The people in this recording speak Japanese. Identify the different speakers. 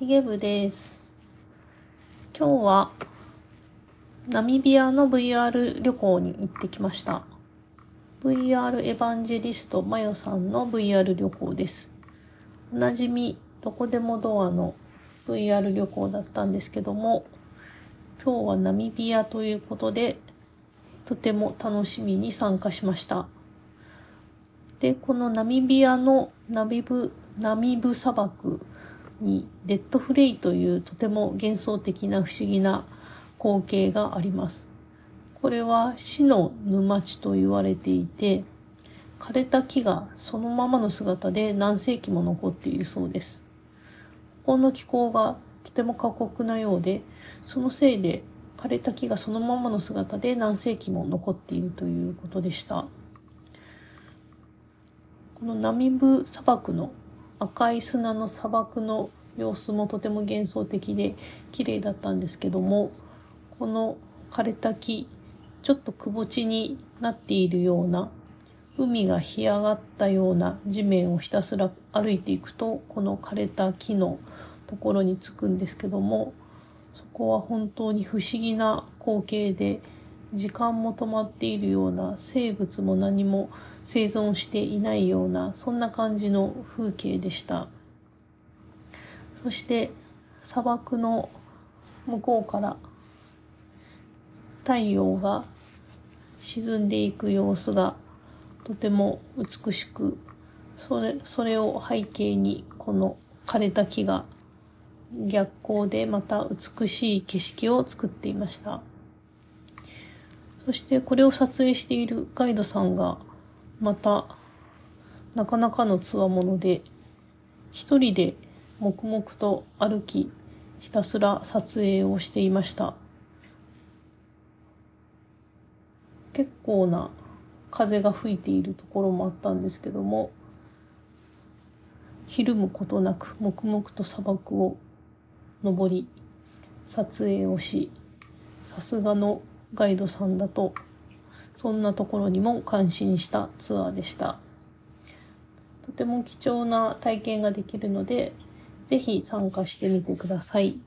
Speaker 1: ヒゲ部です。今日はナミビアの VR 旅行に行ってきました。VR エヴァンジェリストマヨさんの VR 旅行です。おなじみどこでもドアの VR 旅行だったんですけども、今日はナミビアということで、とても楽しみに参加しました。で、このナミビアのナミブ、ナミブ砂漠にデッドフレイというとても幻想的な不思議な光景があります。これは死の沼地と言われていて、枯れた木がそのままの姿で何世紀も残っているそうです。ここの気候がとても過酷なようで、そのせいで枯れた木がそのままの姿で何世紀も残っているということでした。このナミブ砂漠の赤い砂の砂漠の様子もとても幻想的で綺麗だったんですけどもこの枯れた木ちょっとくぼ地になっているような海が干上がったような地面をひたすら歩いていくとこの枯れた木のところに着くんですけどもそこは本当に不思議な光景で時間も止まっているような生物も何も生存していないようなそんな感じの風景でしたそして砂漠の向こうから太陽が沈んでいく様子がとても美しくそれそれを背景にこの枯れた木が逆光でまた美しい景色を作っていました。そしてこれを撮影しているガイドさんがまたなかなかのつわもので一人で黙々と歩きひたすら撮影をしていました。結構な風が吹いているところもあったんですけどもひるむことなく黙々と砂漠を登り撮影をしさすがのガイドさんだとそんなところにも感心したツアーでした。とても貴重な体験ができるので是非参加してみてください。